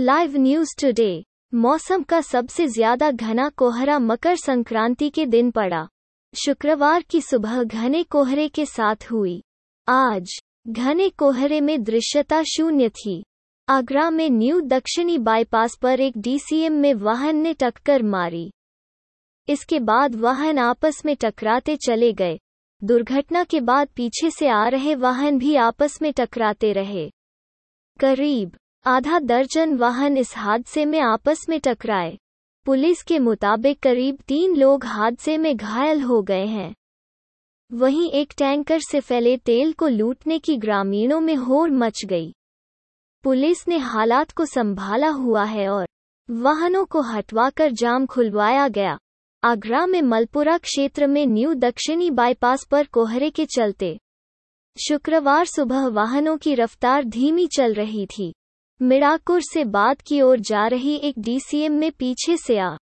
Live news today मौसम का सबसे ज़्यादा घना कोहरा मकर संक्रांति के दिन पड़ा। शुक्रवार की सुबह घने कोहरे के साथ हुई। आज, घने कोहरे में दृश्यता शून्य थी। आगरा में न्यू दक्षिणी बाईपास पर एक डीसीएम में वाहन ने टक्कर मारी। इसके बाद वाहन आपस में टकराते चले गए। दुर्घटना के बाद पीछे से आ रहे वाहन भी आपस में टकराते रहे। करीब आधा दर्जन वाहन इस हादसे में आपस में टकराए। पुलिस के मुताबिक करीब तीन लोग हादसे में घायल हो गए हैं। वहीं एक टैंकर से फैले तेल को लूटने की ग्रामीणों में होर मच गई। पुलिस ने हालात को संभाला हुआ है और वाहनों को हटवाकर जाम खुलवाया गया। आगरा में मलपुरा क्षेत्र में न्यू दक्षिणी बाईपास पर कोहरे के चलते शुक्रवार सुबह वाहनों की रफ्तार धीमी चल रही थी। मिड़ाकुर से बाद की ओर जा रही एक डीसीएम में पीछे से आ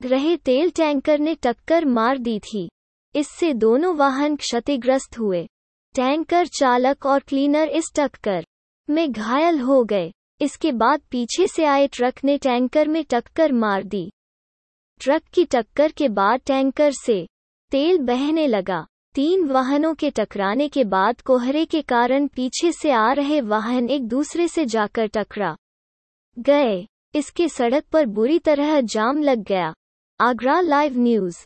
रहे तेल टैंकर ने टक्कर मार दी थी। इससे दोनों वाहन क्षतिग्रस्त हुए। टैंकर चालक और क्लीनर इस टक्कर में घायल हो गए। इसके बाद पीछे से आए ट्रक ने टैंकर में टक्कर मार दी। ट्रक की टक्कर के बाद टैंकर से तेल बहने लगा। तीन वाहनों के टकराने के बाद कोहरे के कारण पीछे से आ रहे वाहन एक दूसरे से जाकर टकरा गए। इसके सड़क पर बुरी तरह जाम लग गया। Agra live news.